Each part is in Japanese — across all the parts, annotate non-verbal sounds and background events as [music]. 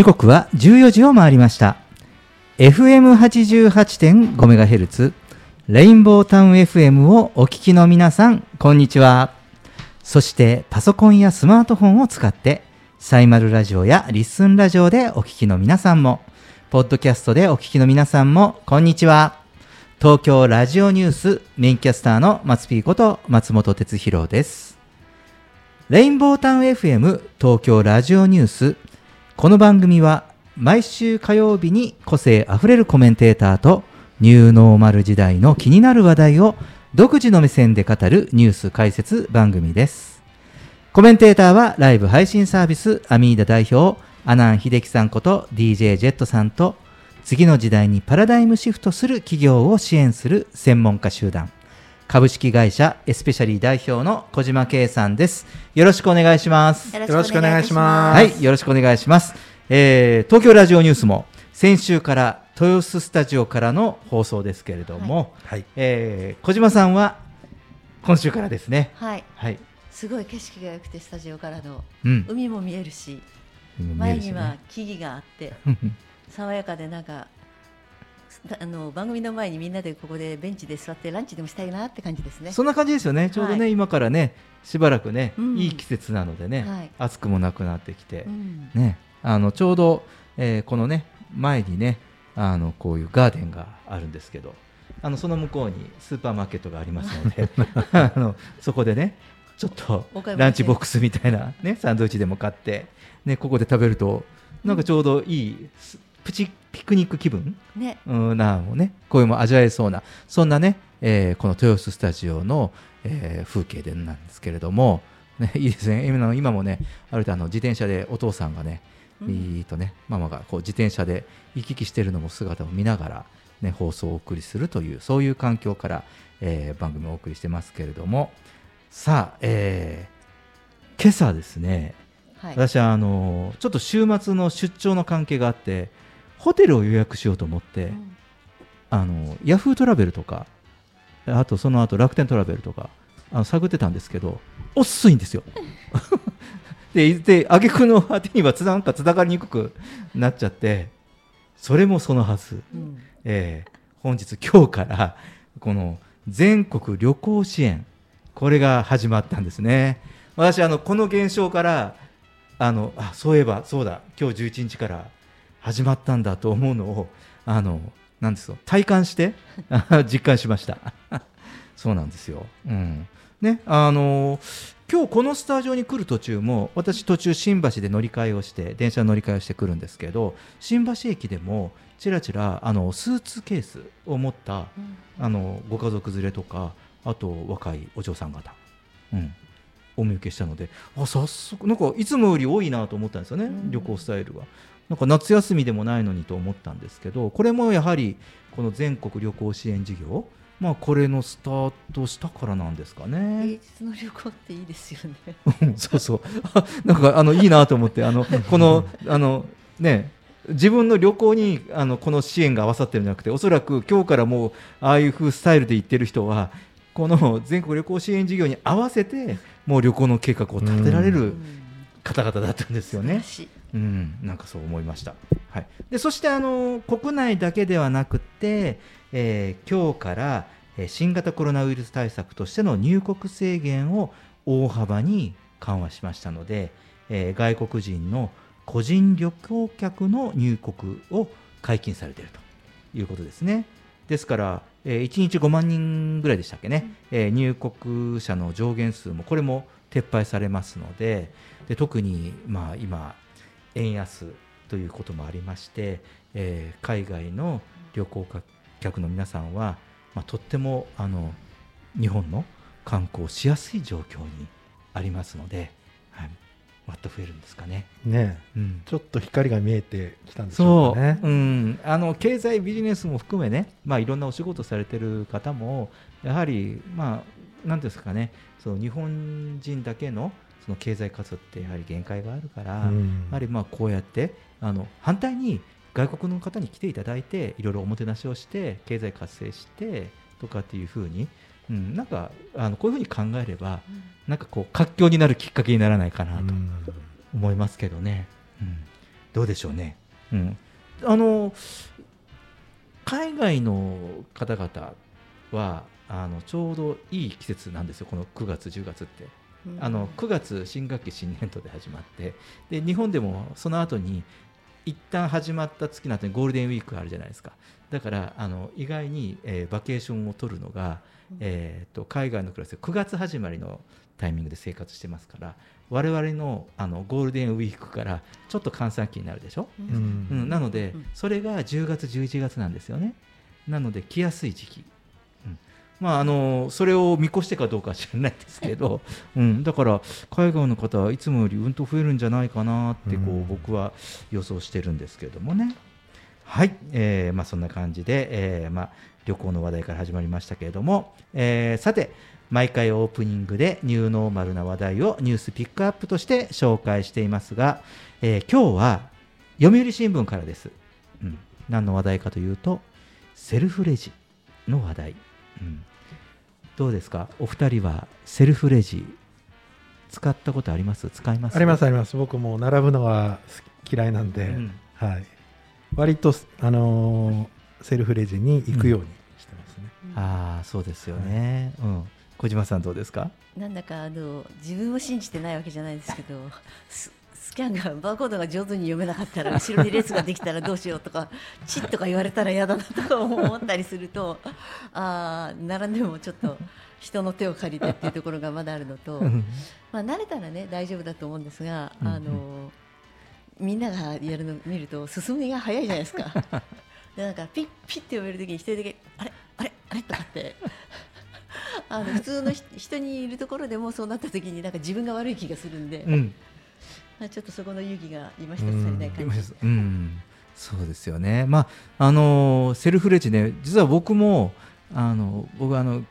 時刻は14時を回りました。FM88.5MHz レインボータウン FM をお聞きの皆さんこんにちは。そしてパソコンやスマートフォンを使ってサイマルラジオやリッスンラジオでお聞きの皆さんもポッドキャストでお聞きの皆さんもこんにちは。東京ラジオニュースメインキャスターの松ピーこと松本哲弘です。レインボータウン FM 東京ラジオニュースこの番組は毎週火曜日に個性あふれるコメンテーターとニューノーマル時代の気になる話題を独自の目線で語るニュース解説番組です。コメンテーターはライブ配信サービスアミーダ代表阿南秀樹さんこと DJ ジェットさんと次の時代にパラダイムシフトする企業を支援する専門家集団株式会社エスペシャリー代表の小島圭さんです。よろしくお願いします。よろしくお願いしますはい、よろしくお願いします。えー東京ラジオニュースも先週から豊洲スタジオからの放送ですけれども、はい。えー小島さんは今週からですね。はい、はい。すごい景色が良くてスタジオからのうん。海も見えるし、見え前には木々があって爽やかでなんかあの番組の前にみんなでここでベンチで座ってランチでもしたいなって感じですね。そんな感じですよね。ちょうどね、はい今からね、しばらくね、うん。いい季節なのでね、はい。暑くもなくなってきてう、ん、ね、あのちょうど、えーこのね前にね、あのこういうガーデンがあるんですけど、あのその向こうにスーパーマーケットがありますので、[laughs] あのそこでね、ちょっとランチボックスみたいなねサンドイッチでも買って、ねここで食べるとなんかちょうどいい、すプチピクニック気分？ね、うんなのね、こういうのも味わえそうな、そんなね、えーこの豊洲スタジオの、えー風景でなんですけれども、ね、[laughs] いいですね、今もね、あるとあの自転車でお父さんがね、うん。いいとね、ママがこう自転車で行き来してるのも姿を見ながら、ね、放送をお送りするという、そういう環境から、えー番組をお送りしてますけれども、さあ、えー今朝ですね、はい、私はあのちょっと週末の出張の関係があってホテルを予約しようと思って、うん。あのヤフートラベルとかあとその後楽天トラベルとかあの探ってたんですけど遅いんですよ。[laughs] でで挙句の果てにはつなんかつながりにくくなっちゃってそれもそのはず、うん。えー本日今日からこの全国旅行支援これが始まったんですね。私あのこの現象からあのあそういえばそうだ。今日11日から始まったんだと思うのをあのなんですよ。体感してあ [laughs] 実感しました。[laughs] そうなんですよ、うん。ねあの今日このスタジオに来る途中も私途中新橋で乗り換えをして電車の乗り換えをしてくるんですけど新橋駅でもちらちらあのスーツケースを持ったうん。あのご家族連れとかあと若いお嬢さん方、うん、お見受けしたのであ早速なんかいつもより多いなと思ったんですよね、うん。旅行スタイルが。なんか夏休みでもないのにと思ったんですけどこれもやはりこの全国旅行支援事業まあこれのスタートしたからなんですか平ね。日の旅行っていいですよね。うんそうそうあ [laughs] なんかあのいいなと思ってあのこのあのね自分の旅行にあのこの支援が合わさってるんじゃなくておそらく今日からもうああいう風スタイルで行ってる人はこの全国旅行支援事業に合わせてもう旅行の計画を立てられうるん方々だったんですよね素晴ら。しいうん、なんかそう思いました。はい、でそしてあの国内だけではなくて、えー今日から、えー新型コロナウイルス対策としての入国制限を大幅に緩和しましたので、えー外国人の個人旅行客の入国を解禁されているということですね。ですから、えー1日5万人ぐらいでしたっけね、えー入国者の上限数もこれも撤廃されますので、で特に、まあ、今、円安ということもありまして、えー海外の旅行客の皆さんは、まあ、とってもあの日本の観光しやすい状況にありますので、はい、もっと増えるんですかね。ねうん。ちょっと光が見えてきたんでしょそうね。う。ん、あの経済ビジネスも含めね、まあ、いろんなお仕事されてる方もやはり、まあ、なんていうんですかね。その日本人だけのその経済活動ってやはり限界があるから、うんやはりまあこうやってあの反対に外国の方に来ていただいていろいろおもてなしをして経済活性してとかっていうふうに、うん、なんかあのこういうふうに考えればうんなんかこう活況になるきっかけにならないかなとうん思いますけどね。うんどうでしょうね。うん、あの海外の方々はあのちょうどいい季節なんですよ、この9月、10月って。うんあの9月、新学期、新年度で始まってで、日本でもその後に一旦始まった月の後にゴールデンウィークがあるじゃないですか、だからあの意外に、えーバケーションを取るのが、えー、と海外のクラスで9月始まりのタイミングで生活してますから、我々のあのゴールデンウィークからちょっと閑散期になるでしょ？ううんうん、なので、うんそれが10月、11月なんですよね。なので、来やすい時期。うんまあ、あのそれを見越してかどうかは知らないですけど、[laughs] うん、だから海外の方はいつもよりうんと増えるんじゃないかなってこう、うん。僕は予想してるんですけれどもね。はい、えーまあ、そんな感じで、えーまあ、旅行の話題から始まりましたけれども、えーさて毎回オープニングでニューノーマルな話題をニュースピックアップとして紹介していますが、えー今日は読売新聞からです、うん、何の話題かというとセルフレジの話題、うん、どうですか？お二人はセルフレジ使ったことあります？使います？ありますあります。僕もう並ぶのは嫌いなんで、うん。はい、割と、あのーセルフレジに行くようにしてますね、ああそうですよね、うん、小島さんどうですか？なんだかあの自分を信じてないわけじゃないですけどススキャンがバーコードが上手に読めなかったら後ろに列ができたらどうしようとかチッとか言われたら嫌だなとか思ったりするとあー並んでもちょっと人の手を借りてっていうところがまだあるのと、まあ、慣れたらね大丈夫だと思うんですが、あのみんながやるの見ると進みが早いじゃないですか。[laughs] でなんかピッピッって読めるときに一人だけあれあれあれ？とかって。あの普通のひ人にいるところでもそうなったときになんか自分が悪い気がするんで、うんま [laughs] あちょっとそこの勇気が今一つ足りない感じ。うん、そうですよね、まああのセルフレジね、実は僕もあの僕あの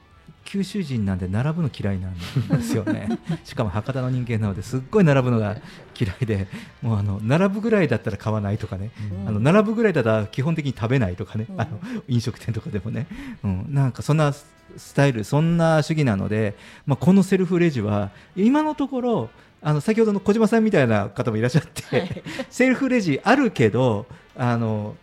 九州人なんで並ぶの嫌いなんですよね。[laughs] しかも博多の人間なのですっごい並ぶのが嫌いでもうあの並ぶぐらいだったら買わないとかね、うん。あの並ぶぐらいだったら基本的に食べないとかね、うん。あの飲食店とかでもね、うん、なんかそんなスタイルそんな主義なので、まあ、このセルフレジは今のところあの先ほどの小島さんみたいな方もいらっしゃって、はい [laughs] セルフレジあるけどあの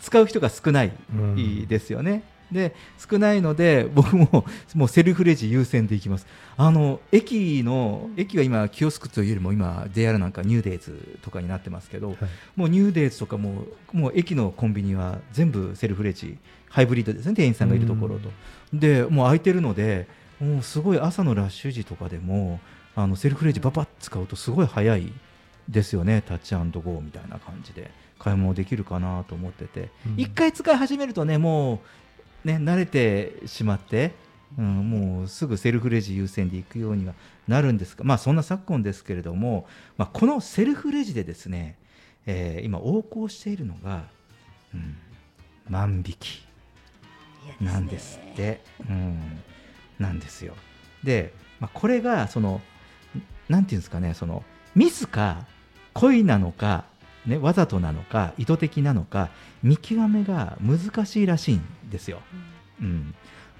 使う人が少ないうんですよね。で少ないので [laughs] 僕ももうセルフレジ優先でいきます。あの駅の駅は今キオスクというよりも今 JR なんかニューデイズとかになってますけど、はいもうニューデイズとかももう駅のコンビニは全部セルフレジハイブリッドですね店員さんがいるところと。でもう空いてるのでもうすごい朝のラッシュ時とかでもあのセルフレジババッ使うとすごい早いですよね。タッチゴーみたいな感じで。買い物できるかなと思ってて。うん。一、回使い始めるとねもうね慣れてしまって、うん、もうすぐセルフレジ優先で行くようにはなるんですがまあそんな昨今ですけれども、まあ、このセルフレジでですね、えー今横行しているのが、うん、万引き。なんですって、うん、なんですよ。で、まあ、これがそのなんていうんですかねそのミスか恋なのか、ね、わざとなのか意図的なのか見極めが難しいらしいんですよ。うん、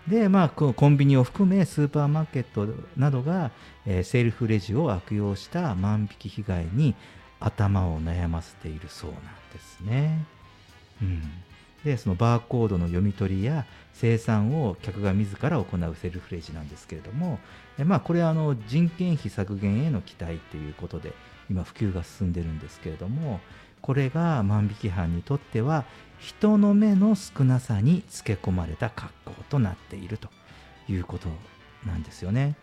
でまあコンビニを含めスーパーマーケットなどが、えーセルフレジを悪用した万引き被害に頭を悩ませているそうなんですね。うん、でそのバーコードの読み取りや生産を客が自ら行うセルフレジなんですけれども、えまあ、これはあの人件費削減への期待ということで今普及が進んでるんですけれどもこれが万引き犯にとっては人の目の少なさにつけ込まれた格好となっているということなんですよね。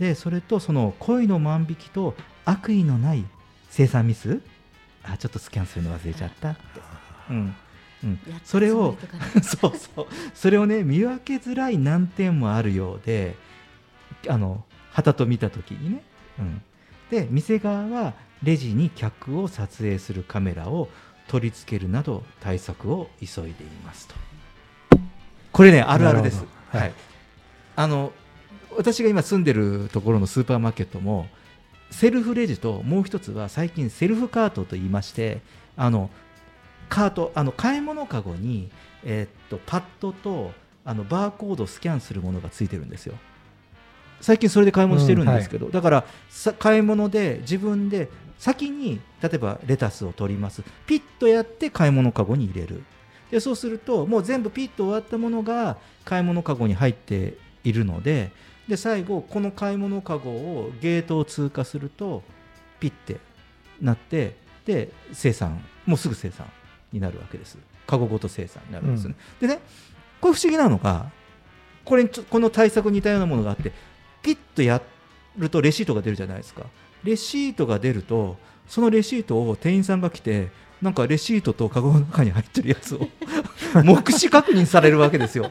でそれとその恋の万引きと悪意のない生産ミス？あちょっとスキャンするの忘れちゃったって、うん。うん。それを [laughs] そうそう。それをね見分けづらい難点もあるようであの旗と見た時にね、うん、で店側はレジに客を撮影するカメラを取り付けるなど対策を急いでいますと。これねあるあるです。なるほど。はい。あの私が今住んでるところのスーパーマーケットもセルフレジともう一つは最近セルフカートと言いましてあのカートあの買い物かごに、えーっとパッドとあのバーコードをスキャンするものがついてるんですよ。最近それで買い物してるんですけど、だからさ買い物で自分で先に例えばレタスを取ります。ピッとやって買い物かごに入れる。でそうするともう全部ピッと終わったものが買い物かごに入っているのでで最後この買い物かごをゲートを通過するとピッてなってで生産もうすぐ生産になるわけです。かごごと生産になるんですね、でねこれ不思議なのがこれこの対策に似たようなものがあってピッとやるとレシートが出るじゃないですか。レシートが出るとそのレシートを店員さんが来てなんかレシートとカゴの中に入ってるやつを [laughs] 目視確認されるわけですよ。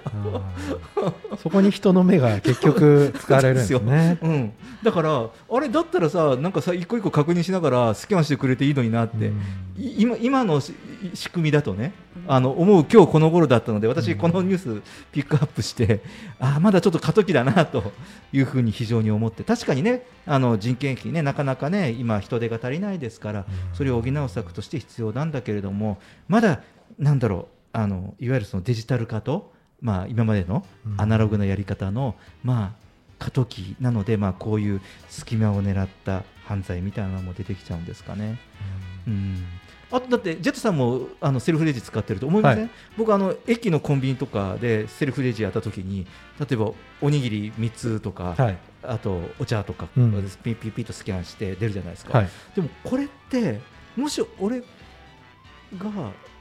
そこに人の目が結局使われるんですね。[laughs] うん、だからあれだったらさなんかさ一個一個確認しながらスキャンしてくれていいのになって、今今のし仕組みだとねあの思う今日この頃だったので私うん。このニュースピックアップして、ああまだちょっと過渡期だなというふうに非常に思って確かにねあの人件費ねなかなかね今人手が足りないですからそれを補う策として必要なんだけれどもまだなんだろうあのいわゆるそのデジタル化と、まあ、今までのアナログなやり方の、まあ、過渡期なので、まあ、こういう隙間を狙った犯罪みたいなのも出てきちゃうんですかね。うんあとだってジェットさんもあのセルフレジ使ってると思いません、は僕あの駅のコンビニとかでセルフレジやった時に例えばおにぎり3つとか、はい。あとお茶とか、うん。ピッピッピッとスキャンして出るじゃないですか、はい。でもこれってもし俺が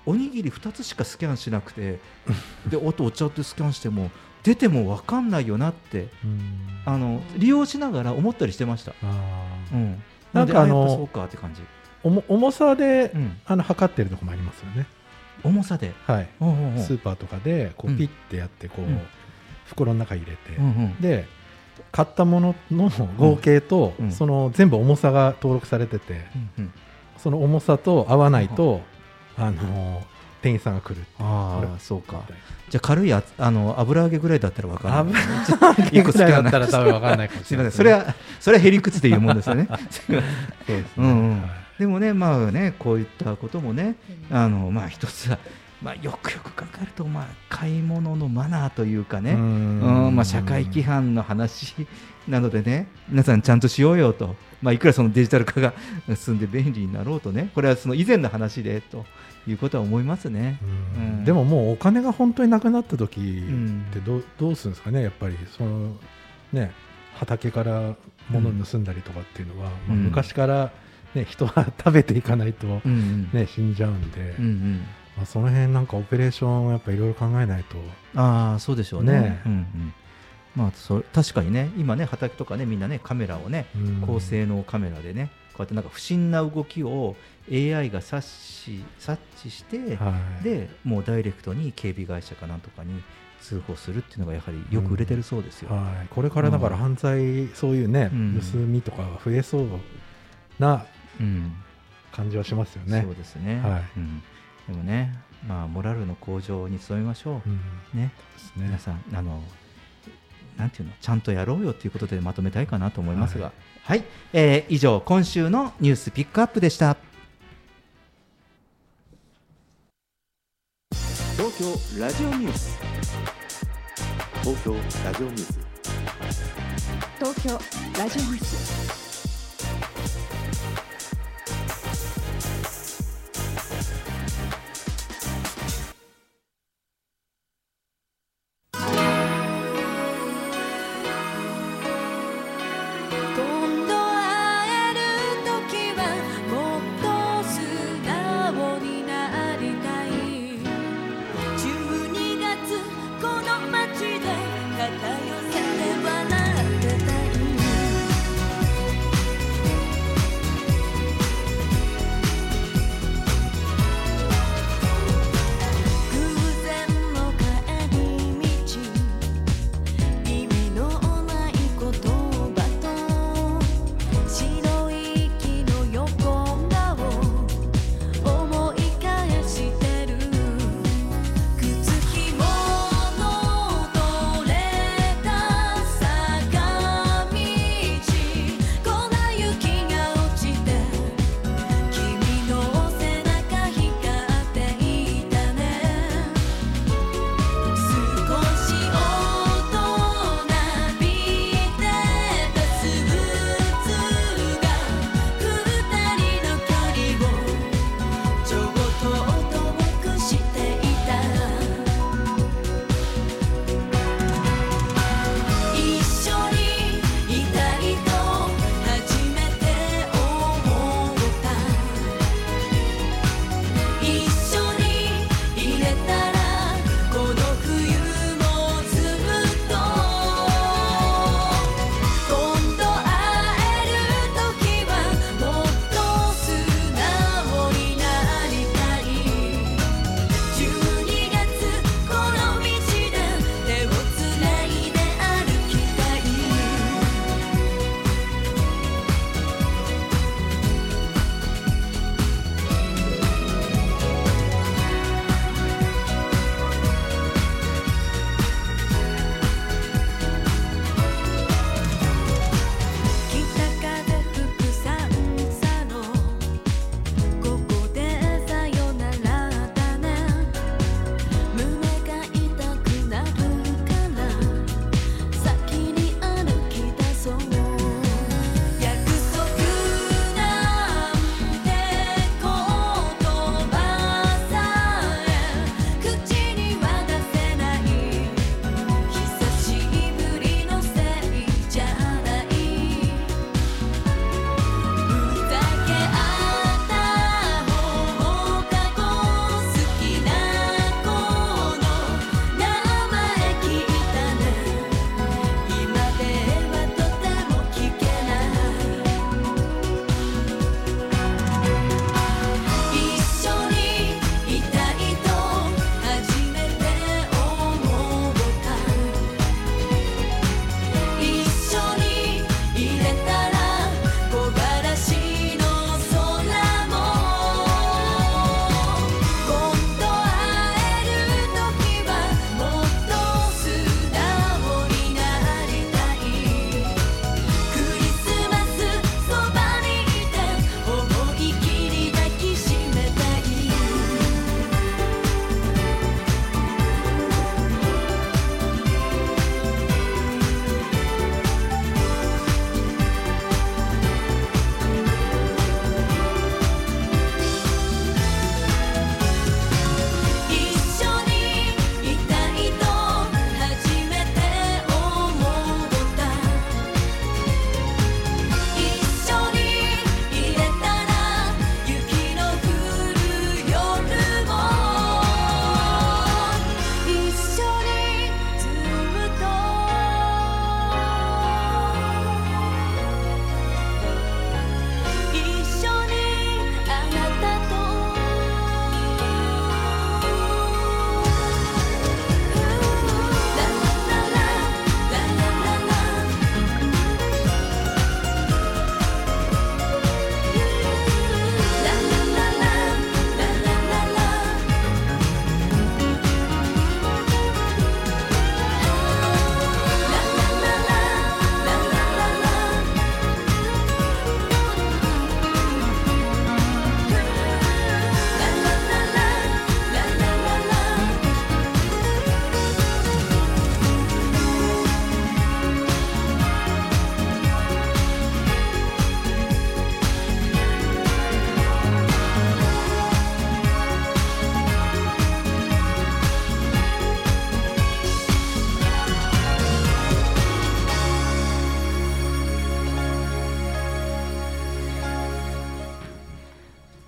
おにぎり2つしかスキャンしなくて [laughs] であとお茶ってスキャンしても出ても分かんないよなってうん。あの利用しながら思ったりしてました、うん、なんかあのでやっぱそうかって感じ、重重さでうん、あの測ってるとこもありますよね。重さで、はい。うんうんうん。スーパーとかでこううん。ピッてやってこううん。袋の中に入れてうんうん。で買ったものの合計とうん。その全部重さが登録されててうんうん。その重さと合わないとあの店員さんが来るああそうか。じゃあ軽いやつあの油揚げぐらいだったら分かんない。油揚げぐらいだったら多分分かんないかもしれない。[laughs] すみません。それはそれはへりくつっていうもんですよね。[laughs] そうですね。うんうん。はいでもねまあねこういったこともねあのまあ一つはまあよくよく考えるとまあ買い物のマナーというかねうん。まあ、社会規範の話なのでね皆さんちゃんとしようよと、まあ、いくらそのデジタル化が進んで便利になろうとねこれはその以前の話でということは思いますね。うん。うん。でももうお金が本当になくなった時んってどうどうするんですかねやっぱりそのね畑から物を盗んだりとかっていうのは、まあうん。昔から、ね、人は食べていかないと、うんうん。ね、死んじゃうんで、うんうん。まあ、その辺なんかオペレーションをやっぱいろいろ考えないと。ああそうでしょうね。ね。うんうん。まあ、そ確かにね今ね畑とかねみんなねカメラをねうん。高性能カメラでねこうやってなんか不審な動きを AI が察し察知して、はい、でもうダイレクトに警備会社かなんとかに通報するっていうのがやはりよく売れてるそうですよ。はい、これからだからうん。犯罪、そういうね、うん。盗みとかが増えそうなうん感じはしますよね。そう。ですね、はい。うん、でもね、まあ、モラルの向上に努めましょう。ん。う、ね、ですね。皆さんあのなんていうの？ちゃんとやろうよということでまとめたいかなと思いますが、はい。えー以上今週のニュースピックアップでした。東京ラジオニュース。東京ラジオニュース。東京ラジオニュース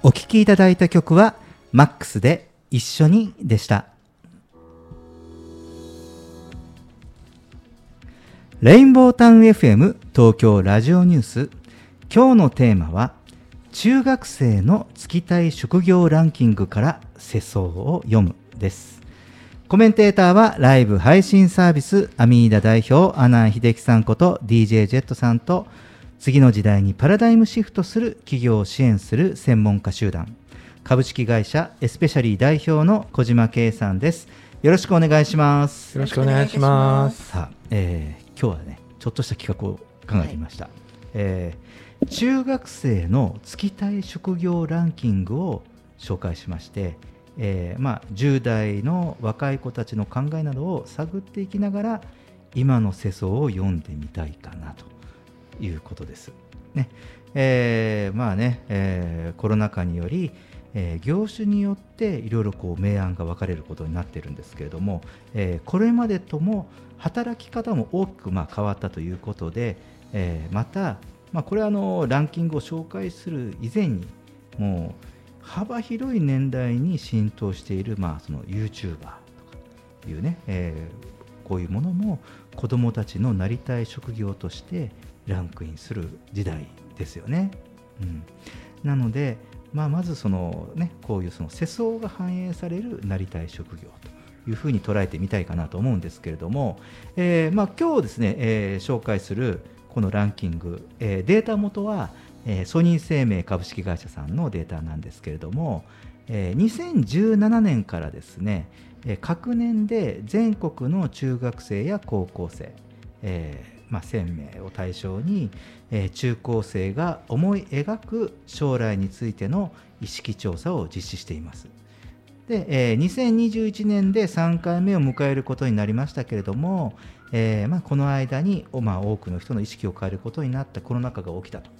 お聴きいただいた曲はマックスで一緒にでした。レインボータウン FM 東京ラジオニュース。今日のテーマは中学生の就きたい職業ランキングから世相を読むです。コメンテーターはライブ配信サービスアミーダ代表阿南秀樹さんこと DJ ジェットさんと次の時代にパラダイムシフトする企業を支援する専門家集団。株式会社エスペシャリー代表の小島圭さんです。よろしくお願いします。よろしくお願いします。さあ、えー今日はねちょっとした企画を考えてみました、えー中学生の就きたい職業ランキングを紹介しまして、えーまあ、10代の若い子たちの考えなどを探っていきながら今の世相を読んでみたいかなということです。ねえーまあね、えーコロナ禍により、えー業種によっていろいろこう明暗が分かれることになってるんですけれども、えーこれまでとも働き方も大きくまあ変わったということで、えーまた、まあ、これはあのランキングを紹介する以前にもう幅広い年代に浸透している、まあ、その YouTuber とかいうね、えーこういうものも子どもたちのなりたい職業としてランクインする時代ですよね。うん、なので、まあ、まずその、ね、こういうその世相が反映されるなりたい職業というふうに捉えてみたいかなと思うんですけれども、えーまあ、今日ですね、えー紹介するこのランキング、えーデータ元は、えーソニー生命株式会社さんのデータなんですけれども、えー2017年からですね、えー各年で全国の中学生や高校生、えーまあ、1000名を対象に、えー中高生が思い描く将来についての意識調査を実施しています。で、えー2021年で3回目を迎えることになりましたけれども、えーまあ、この間に、まあ、多くの人の意識を変えることになったコロナ禍が起きたと、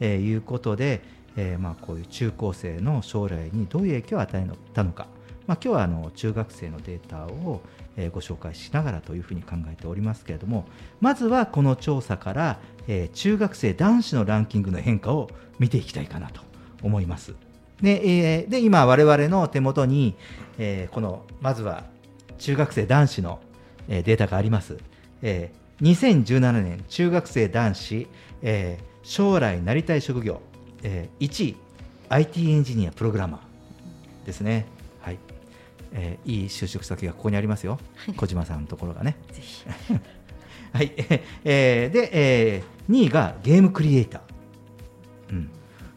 えーいうことで、えーまあ、こういう中高生の将来にどういう影響を与えたのか、まあ、今日はあの中学生のデータを、えご紹介しながらというふうに考えておりますけれどもまずはこの調査から、え中学生男子のランキングの変化を見ていきたいかなと思います。で、えで今我々の手元に、えこのまずは中学生男子の、えデータがあります。え2017年中学生男子、え将来なりたい職業、え1位 IT エンジニアプログラマーですね。はい。えーいい就職先がここにありますよ。小島さんのところがね。ぜひ [laughs] はい。えーで、えー2位がゲームクリエイター。うん。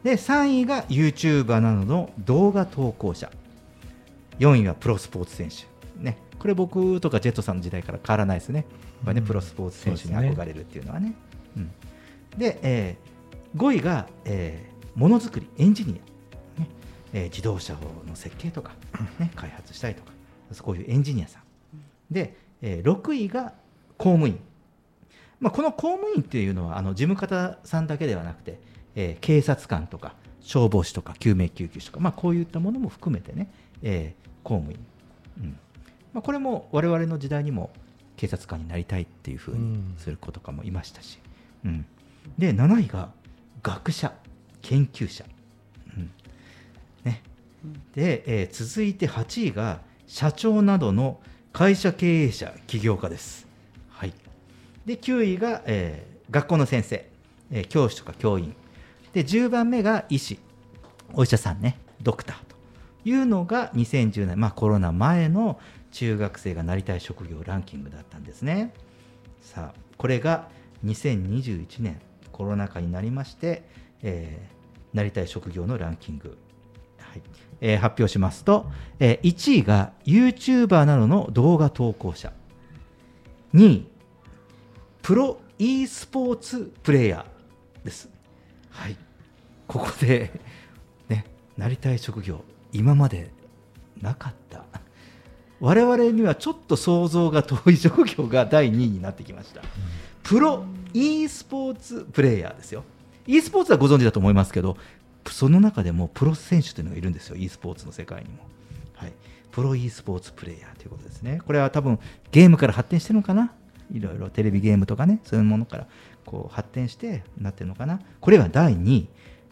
で、3位が YouTuber などの動画投稿者。4位はプロスポーツ選手。ね。これ僕とかジェットさんの時代から変わらないですね。これね、うんプロスポーツ選手に憧れるっていうのはね。うん。で、え5位が、えーものづくり、エンジニア。えー自動車の設計とか、ね、開発したりとか、こういうエンジニアさん。で、えー6位が公務員。まあ、この公務員っていうのはあの事務方さんだけではなくて、えー警察官とか消防士とか救命救急士とか、まあ、こういったものも含めてね、えー公務員、うん。まあ、これも我々の時代にも警察官になりたいっていうふうにする子とかもいましたし、うん。で7位が学者研究者、うん。でえー続いて8位が社長などの会社経営者起業家です。はい、で9位が、えー学校の先生、えー教師とか教員。で10番目が医師お医者さんねドクターというのが2010年、まあ、コロナ前の中学生がなりたい職業ランキングだったんですね。さあこれが2021年コロナ禍になりまして、えーなりたい職業のランキング、はいえー発表しますと、えー1位が YouTuber などの動画投稿者2位プロ e スポーツプレイヤーです。はい。ここで、ね、なりたい職業、今までなかった。我々にはちょっと想像が遠い職業が第2位になってきました。プロ e スポーツプレイヤーですよ。e スポーツはご存知だと思いますけど、その中でもプロ選手というのがいるんですよ、e スポーツの世界にも。はい、プロ e スポーツプレイヤーということですね。これは多分ゲームから発展してるのかな？いろいろ。テレビゲームとかね、そういうものからこう発展してなってるのかな？これが第2位。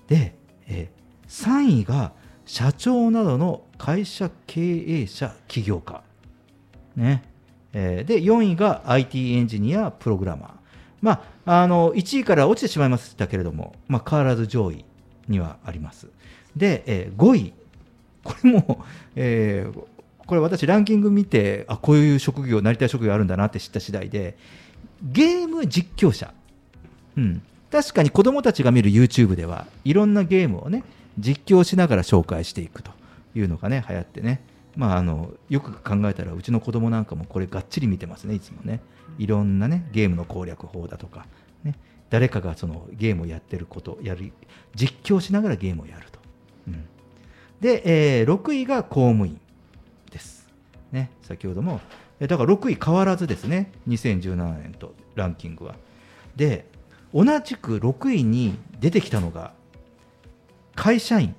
で、えー3位が社長などの会社経営者起業家。ね。えーで4位が IT エンジニアプログラマー。まああの1位から落ちてしまいましたけれども、まあ、変わらず上位。にはあります。で、えー5位これも、えーこれ私ランキング見てあこういう職業なりたい職業あるんだなって知った次第でゲーム実況者。うん、確かに子供たちが見る YouTube ではいろんなゲームをね実況しながら紹介していくというのがね流行ってね、まあ、あのよく考えたらうちの子供なんかもこれがっちり見てますねいつもね。いろんなねゲームの攻略法だとか、誰かがそのゲームをやってることやる実況しながらゲームをやると、うん、で、えー6位が公務員です、ね、先ほども。だから6位変わらずですね。2017年とランキングは。で同じく6位に出てきたのが会社員。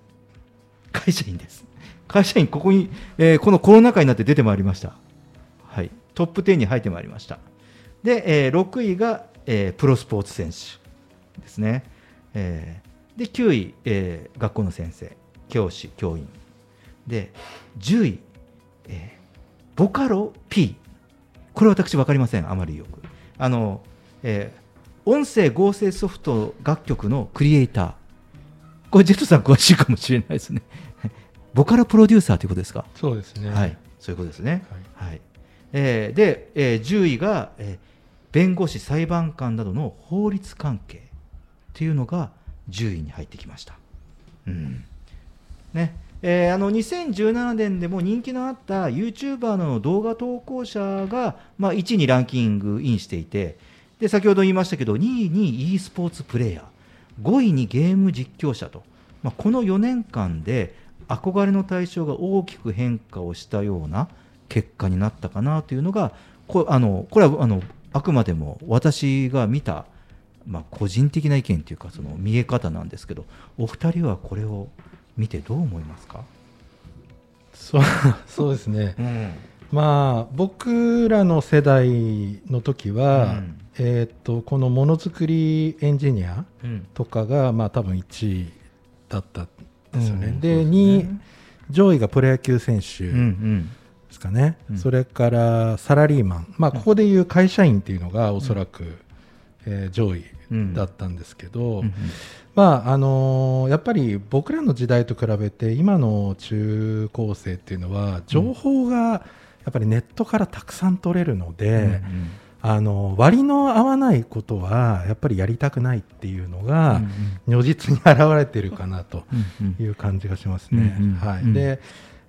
会社員です。会社員ここに、えーこのコロナ禍になって出てまいりました。はい。トップ10に入ってまいりました。で、えー6位が、えープロスポーツ選手ですね、えーで9位、えー学校の先生教師教員。で10位、えーボカロ P これ私分かりませんあまりよく。あの、えー音声合成ソフト楽曲のクリエイター。これジェットさん詳しいかもしれないですね。[laughs] ボカロプロデューサーということですか？そうですね。はい、そういうことですね。はい。えーで、えー10位が、えー弁護士、裁判官などの法律関係っていうのが10位に入ってきました。うんねえーあの2017年でも人気のあった YouTuber の動画投稿者が、まあ、1位にランキングインしていてで先ほど言いましたけど2位に e スポーツプレーヤー5位にゲーム実況者と、まあ、この4年間で憧れの対象が大きく変化をしたような結果になったかなというのがこあのこれはあのあくまでも私が見た、まあ、個人的な意見というかその見え方なんですけどお二人はこれを見てどう思いますか、そう [laughs] そうですね。うん。まあ僕らの世代の時は、うん。えーっとこのものづくりエンジニアうん。とかがまあ多分1位だったんですよね。うん。でそう2すね。位上位がプロ野球選手うんうんですかね、うん。それからサラリーマン、まあ、ここでいう会社員っていうのがおそらく、えー上位うん。だったんですけど、うんまああのーやっぱり僕らの時代と比べて今の中高生っていうのは情報がやっぱりネットからたくさん取れるので、うんあの割の合わないことはやっぱりやりたくないっていうのが如実に現れてるかなとうんうん。いう感じがしますね。うんうん。はい。うん。で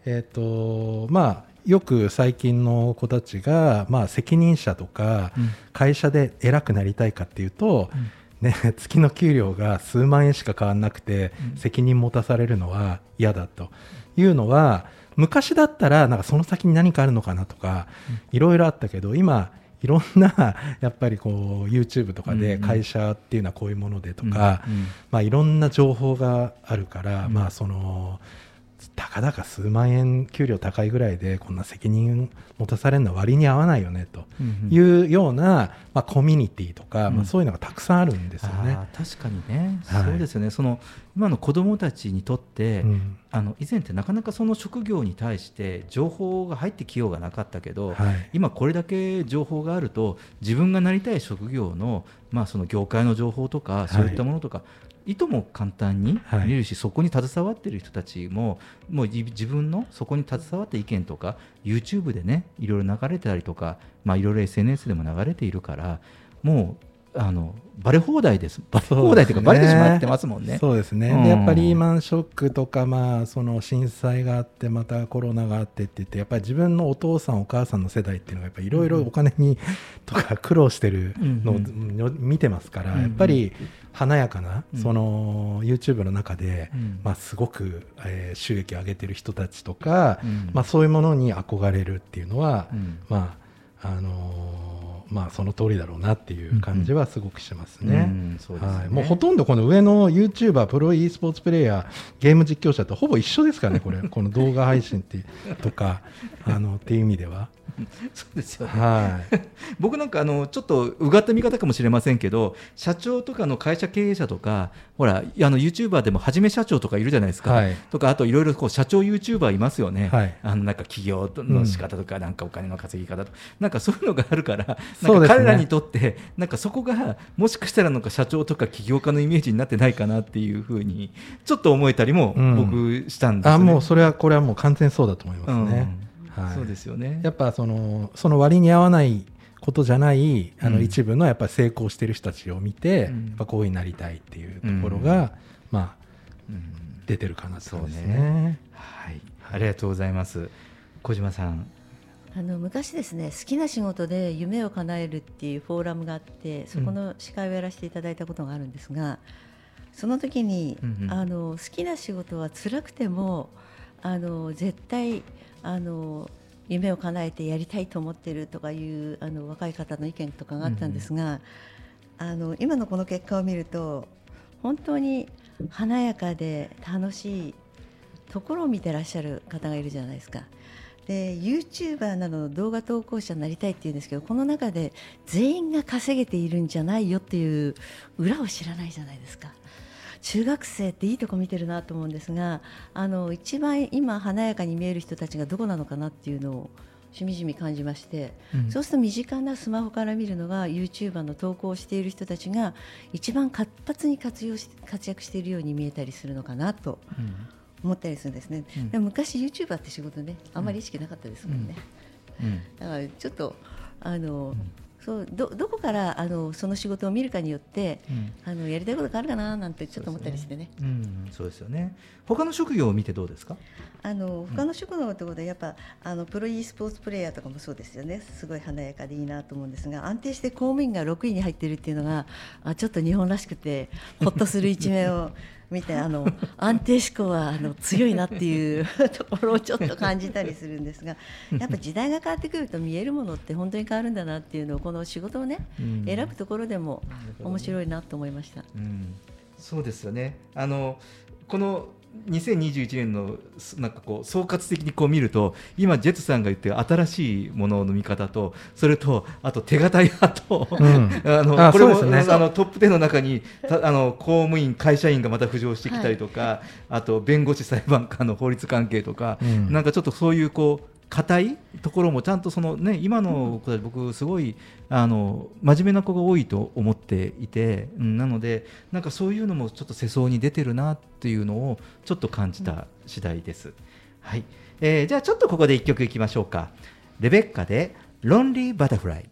えっ、とまあよく最近の子たちが、まあ、責任者とかうん。会社で偉くなりたいかっていうと、うん。ね、[laughs] 月の給料が数万円しか変わらなくて、うん。責任持たされるのは嫌だと。いうのは昔だったらなんかその先に何かあるのかなとかいろいろあったけど今いろんな [laughs] やっぱりこう YouTube とかでうん。会社っていうのはこういうものでとか、うん。うん。まあ、いろんな情報があるから、うん。まあそのたかだか数万円給料高いぐらいでこんな責任持たされるのは割に合わないよねというような、まあ、コミュニティとか、うん。まあ、そういうのがたくさんあるんですよね。確かにね、はい。そうですよね。その今の子どもたちにとって、うん。あの以前ってなかなかその職業に対して情報が入ってきようがなかったけど、はい。今これだけ情報があると自分がなりたい職業の,、まあその業界の情報とかい。そういったものとか、い、とも簡単にはい。見れるし、そこに携わっている人たちももうじ自分のそこに携わった意見とか YouTube でねいろいろ流れてたりとか、まあ、いろいろ SNS でも流れているからもうあのバレ放題です。バレ放題というかバレてしまってますもんね。そうですね、うん。でやっぱりリーマンショックとか、まあ、その震災があってまたコロナがあってって言ってやっぱり自分のお父さんお母さんの世代っていうのがやっぱりいろいろお金に、とか苦労してるのをうん見てますから、うんやっぱり華やかな、うん。その YouTube の中で、うん。まあ、すごく、えー収益を上げてる人たちとか、うん。まあ、そういうものに憧れるっていうのは、うん。まああのーまあその通りだろうなっていう感じはすごくしますね。もうほとんどこの上の YouTuber プロ e スポーツプレイヤーゲーム実況者とほぼ一緒ですからねこれ。[laughs] この動画配信ってとか [laughs] あのっていう意味では。そうですよね。はい。僕なんかあのちょっとうがった見方かもしれませんけど社長とかの会社経営者とかほらあの YouTuber でもはじめ社長とかいるじゃないですか、はい。とかあといろいろこう社長 YouTuber いますよね、はい。あのなんか企業の仕方とか、なんかお金の稼ぎ方とかなんかそういうのがあるからなんか彼らにとってなんかそこがもしかしたらなんか社長とか起業家のイメージになってないかなっていうふうにちょっと思えたりもうん僕したんですね。あもうそれはこれはもう完全にそうだと思いますね。うんはいそうですよね。やっぱそのその割に合わないことじゃないあのうん一部のやっぱ成功してる人たちを見て、うんやっぱこうになりたいっていうところが、まあうん出てるかなって感じですそうね。はい、ありがとうございます。小島さん。あの昔ですね好きな仕事で夢を叶えるっていうフォーラムがあってそこの司会をやらせていただいたことがあるんですが、その時に、うんうん。あの好きな仕事は辛くてもあの絶対あの夢を叶えてやりたいと思ってるとかいうあの若い方の意見とかがあったんですが、あの今のこの結果を見ると本当に華やかで楽しいところを見てらっしゃる方がいるじゃないですか。で YouTuber などの動画投稿者になりたいっていうんですけどこの中で全員が稼げているんじゃないよっていう裏を知らないじゃないですか。中学生っていいとこ見てるなと思うんですがあの一番今華やかに見える人たちがどこなのかなっていうのをしみじみ感じまして、うんそうすると身近なスマホから見るのが YouTuber の投稿をしている人たちが一番活発に活用し活躍しているように見えたりするのかなと思ったりするんですね、うん。でも昔 YouTuber って仕事ねあんまり意識なかったですもんね、うん。だからちょっとあの、そうどどこからあのその仕事を見るかによってうん。あのやりたいことがあるかななんてちょっと思ったりしてね。うん、そうですよね。他の職業を見てどうですか？あの他の職業のところでやっぱあのプロ e スポーツプレーヤーとかもそうですよね。すごい華やかでいいなと思うんですが安定して公務員が6位に入っているっていうのがあちょっと日本らしくてほっとする一面を見てあの安定志向はあの強いなっていう [laughs] ところをちょっと感じたりするんですがやっぱ時代が変わってくると見えるものって本当に変わるんだなっていうのをこの仕事をね、うん選ぶところでも面白いなと思いました。うん、そうですよね。あのこの2021年のすなんかこう総括的にこう見ると今ジェットさんが言ってる新しいものの見方とそれとあと手堅い派と、うん。[laughs] あのあこれも、ね。あのトップ10の中にたあの公務員会社員がまた浮上してきたりとか、あと弁護士裁判官の法律関係とか、うん。なんかちょっとそういうこう硬いところもちゃんとそのね今の子たち僕すごいあの真面目な子が多いと思っていて、うん、なのでなんかそういうのもちょっと世相に出てるなっていうのをちょっと感じた次第です。はい、えーじゃあちょっとここで1曲いきましょうか。レベッカでロンリーバタフライ。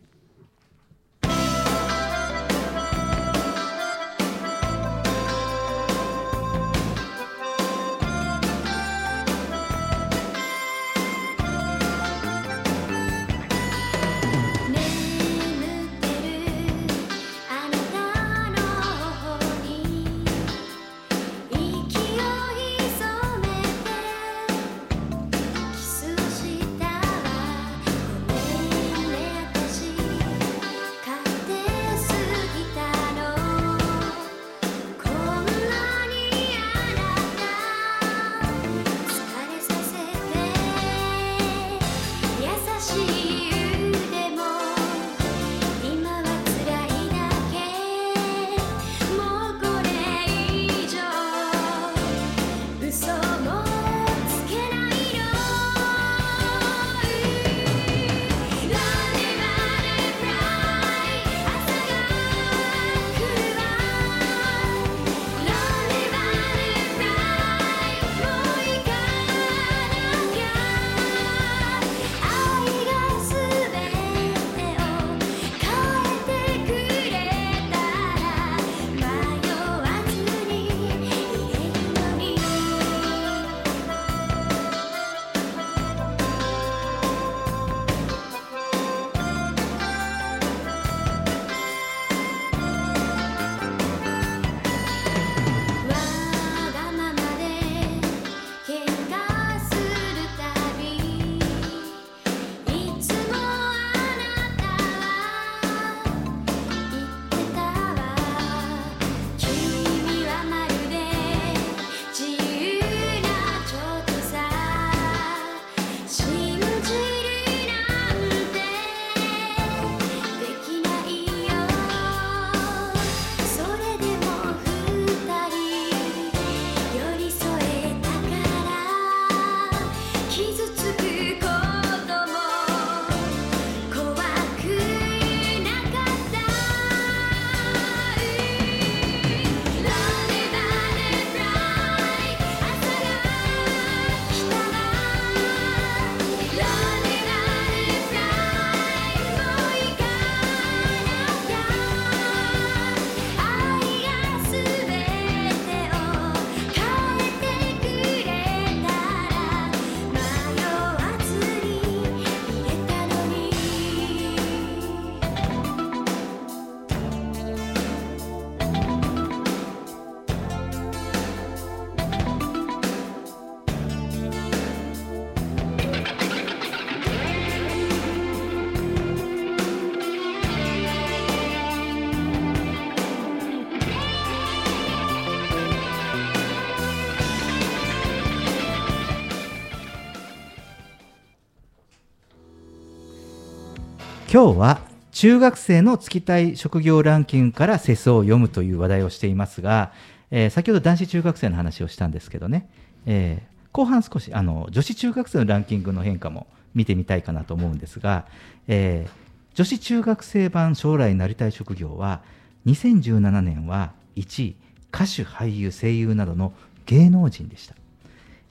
今日は中学生の就きたい職業ランキングから世相を読むという話題をしていますが、えー先ほど男子中学生の話をしたんですけどね、えー後半少しあの女子中学生のランキングの変化も見てみたいかなと思うんですが、えー女子中学生版将来なりたい職業は2017年は1位歌手俳優声優などの芸能人でした。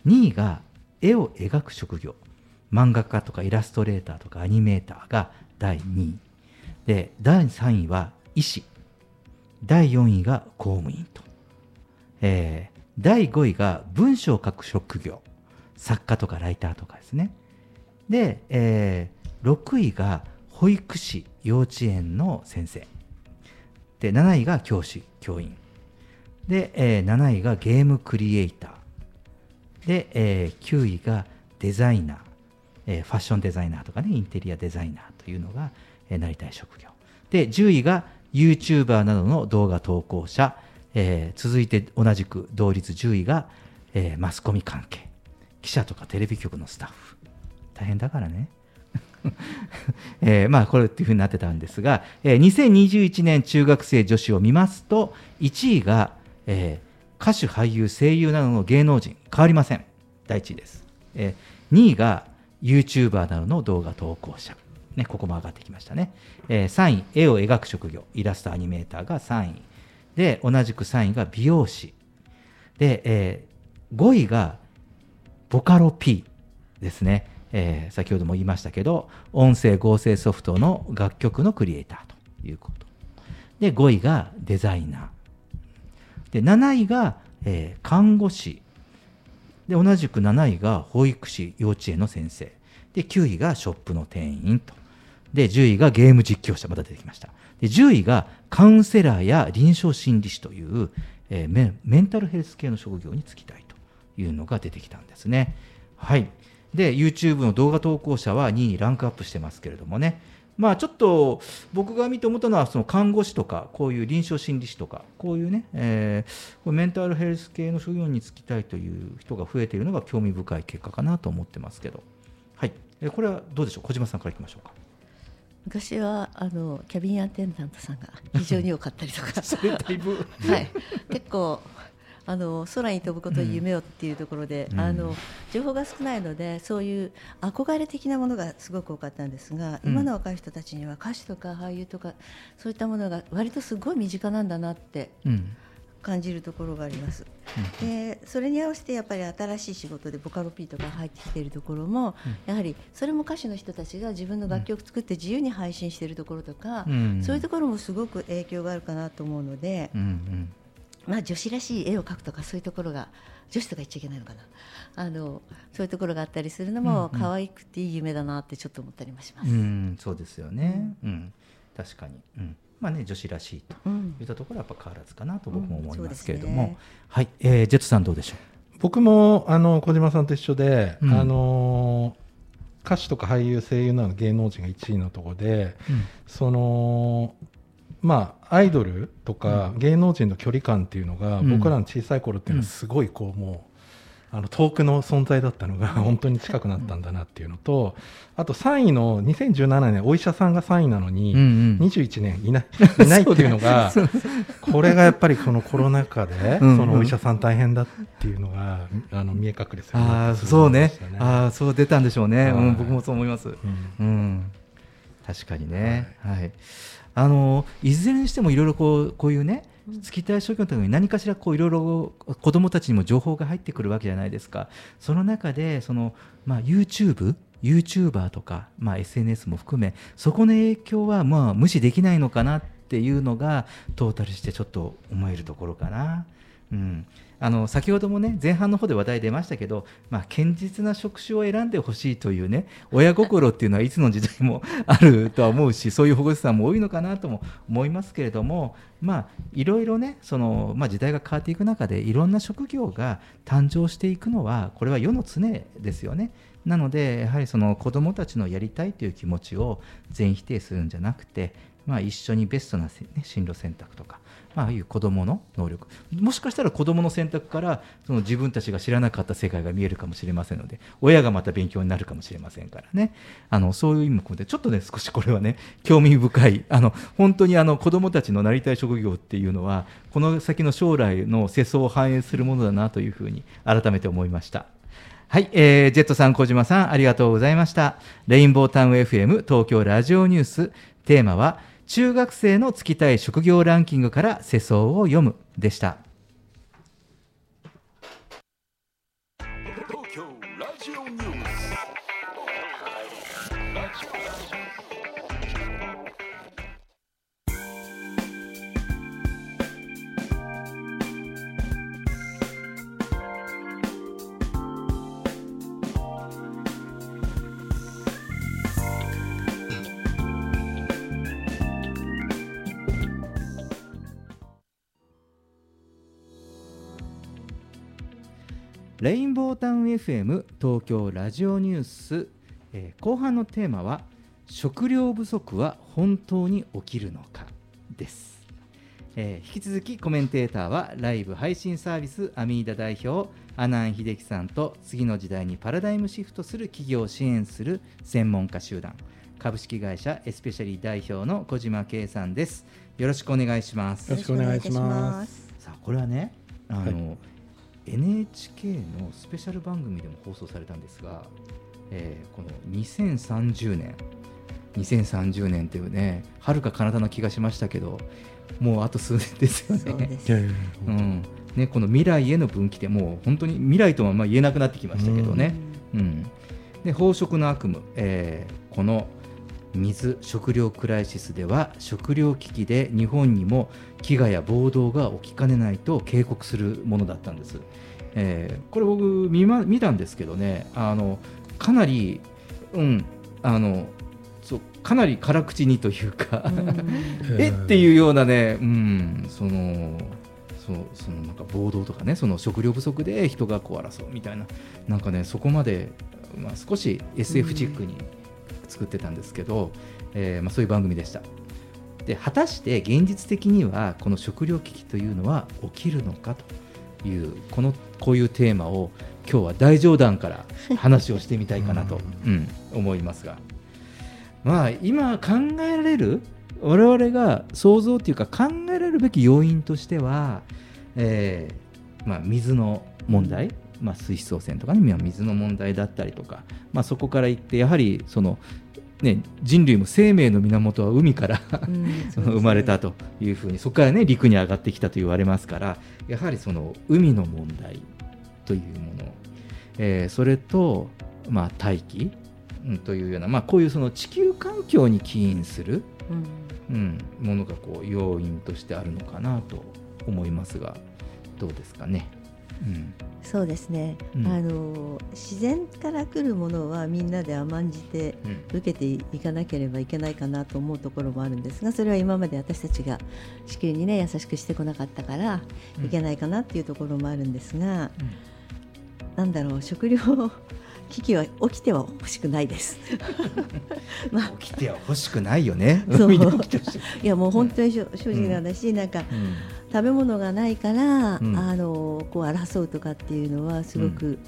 2位が絵を描く職業。漫画家とかイラストレーターとかアニメーターが第2位。で第3位は医師。第4位が公務員と、えー第5位が文章を書く職業。作家とかライターとかですね。で、えー6位が保育士幼稚園の先生。で7位が教師教員。で、えー7位がゲームクリエイター。で、えー9位がデザイナー、えーファッションデザイナーとかねインテリアデザイナーというのが、えなりたい職業。で10位が YouTuber などの動画投稿者、えー続いて同じく同率10位が、えーマスコミ関係。記者とかテレビ局のスタッフ。大変だからね。[laughs] えーまあこれっていうふうになってたんですが、えー2021年中学生女子を見ますと1位が、えー歌手俳優声優などの芸能人。変わりません。第1位です、えー2位が YouTuber などの動画投稿者、ね、ここも上がってきましたね、えー3位絵を描く職業。イラストアニメーターが3位で同じく3位が美容師。で、えー5位がボカロ P ですね、えー先ほども言いましたけど音声合成ソフトの楽曲のクリエイターということ。で5位がデザイナー。で7位が、えー看護師。で同じく7位が保育士幼稚園の先生。で9位がショップの店員と。で10位がゲーム実況者また出てきました。で10位がカウンセラーや臨床心理士という、えーメメンタルヘルス系の職業に就きたいというのが出てきたんですね。はい。で YouTube の動画投稿者は2位にランクアップしてますけれどもね。まあちょっと僕が見て思ったのはその看護師とかこういう臨床心理士とかこういうね、えこうメンタルヘルス系の職業に就きたいという人が増えているのが興味深い結果かなと思ってますけど。はい。これはどうでしょう？小島さんからいきましょうか。昔はあのキャビンアテンダントさんが非常に多かったりとか。[laughs] それだいぶ。はい、結構あの空に飛ぶことを夢をっていうところで、うん。あの情報が少ないのでそういう憧れ的なものがすごく多かったんですが、うん。今の若い人たちには歌手とか俳優とかそういったものが割とすごい身近なんだなってうん感じるところがあります。でそれに合わせてやっぱり新しい仕事でボカロ P とか入ってきているところも、やはりそれも歌手の人たちが自分の楽曲作って自由に配信しているところとか、うん。そういうところもすごく影響があるかなと思うので、うんうん。まあ、女子らしい絵を描くとかそういうところが女子とか言っちゃいけないのかな。あのそういうところがあったりするのもうんうん。可愛くていい夢だなってちょっと思ったりもします。うんそうですよね、うん。確かに、うん、まあね女子らしいとうん。いったところはやっぱ変わらずかなと僕も思いうんますけれども、そうですね。はい、えージェットさんどうでしょ僕もあの小島さんと一緒で、うん。あの歌手とか俳優声優など芸能人が1位のところでう、そのまあアイドルとか芸能人の距離感っていうのが、うん。僕らの小さい頃っていうのはすごいこうもうあの遠くの存在だったのが [laughs] 本当に近くなったんだなっていうのとあと3位の2017年お医者さんが3位なのに、うんうん。21年いない [laughs] いないっていうのが [laughs] これがやっぱりこのコロナ禍でそのお医者さん大変だっていうのがあの見え隠れするあそうね。ああそう出たんでしょうね、僕もそう思います。うん。うん。確かにね。はい、あのいずれにしてもいろいろこうこういうね就きたい職業のために何かしらこういろいろ子どもたちにも情報が入ってくるわけじゃないですか。その中でその、まあ、YouTube YouTuber とか、まあ、SNS も含めそこの影響はまあ無視できないのかなっていうのがトータルしてちょっと思えるところかな。うん、あの先ほどもね前半の方で話題出ましたけど、まあ、堅実な職種を選んでほしいというね親心っていうのはいつの時代も [laughs] あるとは思うしそういう保護者さんも多いのかなとも思いますけれどもまあいろいろねその、まあ、時代が変わっていく中でいろんな職業が誕生していくのはこれは世の常ですよね。なのでやはりその子どもたちのやりたいという気持ちを全否定するんじゃなくてまあ、一緒にベストな、ね、進路選択とか、まあいう子どもの能力もしかしたら子どもの選択からその自分たちが知らなかった世界が見えるかもしれませんので親がまた勉強になるかもしれませんからねあのそういう意味も込めてちょっとね少しこれはね興味深いあの本当にあの子どもたちのなりたい職業っていうのはこの先の将来の世相を反映するものだなというふうに改めて思いました。はい、えー、ジェットさん、小島さん、ありがとうございました。レインボータウン FM 東京ラジオニュース、テーマは、中学生のつきたい職業ランキングから世相を読むでした。レインボータウン FM 東京ラジオニュース、えー後半のテーマは食料不足は本当に起きるのかです、えー引き続きコメンテーターはライブ配信サービスアミーダ代表阿南秀樹さんと次の時代にパラダイムシフトする企業を支援する専門家集団。株式会社エスペシャリー代表の小島圭さんです。よろしくお願いします。よろしくお願いします。さあこれはねあの、は NHK のスペシャル番組でも放送されたんですが、えーこの2030年2030年というねはるか彼方の気がしましたけどもうあと数年ですよね。そううん。ね、この未来への分岐点もう本当に未来とはまあ言えなくなってきましたけどね。うん、で飽食の悪夢、えーこの水食料クライシスでは食料危機で日本にも飢餓や暴動が起きかねないと警告するものだったんです。えーこれ僕見,、ま、見たんですけどねあのかなり、うん、あのそうかなり辛口にというか、[laughs] えっていうようなね、うん、そのそうそのなんか暴動とかねその食料不足で人がこう争うみたいななんかねそこまで、まあ、少し SF チックに作ってたんですけど、えーまあ、そういう番組でした。で果たして現実的にはこの食料危機というのは起きるのかというこのこういうテーマを今日は大冗談から話をしてみたいかなと、[laughs] うん、思いますがまあ今考えられる我々が想像というか考えられるべき要因としては、えーまあ、水の問題、まあ、水質汚染とかねまあ水の問題だったりとか、まあ、そこからいってやはりその、ね、人類も生命の源は海から [laughs] 生まれたというふうにそこからね陸に上がってきたと言われますからやはりその海の問題というもの、えーそれと、まあ、大気、うんというような、まあ、こういうその地球環境に起因する、うん、ものがこう要因としてあるのかなと思いますがどうですかね。うんそうですね、うん。あの自然から来るものはみんなで甘んじてうん。受けていかなければいけないかなと思うところもあるんですがそれは今まで私たちが地球にね優しくしてこなかったからうん。いけないかなっていうところもあるんですが、なんだろう食料危機は起きては欲しくないです。[laughs] まあ。起きては欲しくないよね。そう。い。いやもう本当に正正直な話、なんかうん食べ物がないから、うん。あのこう争うとかっていうのはすごく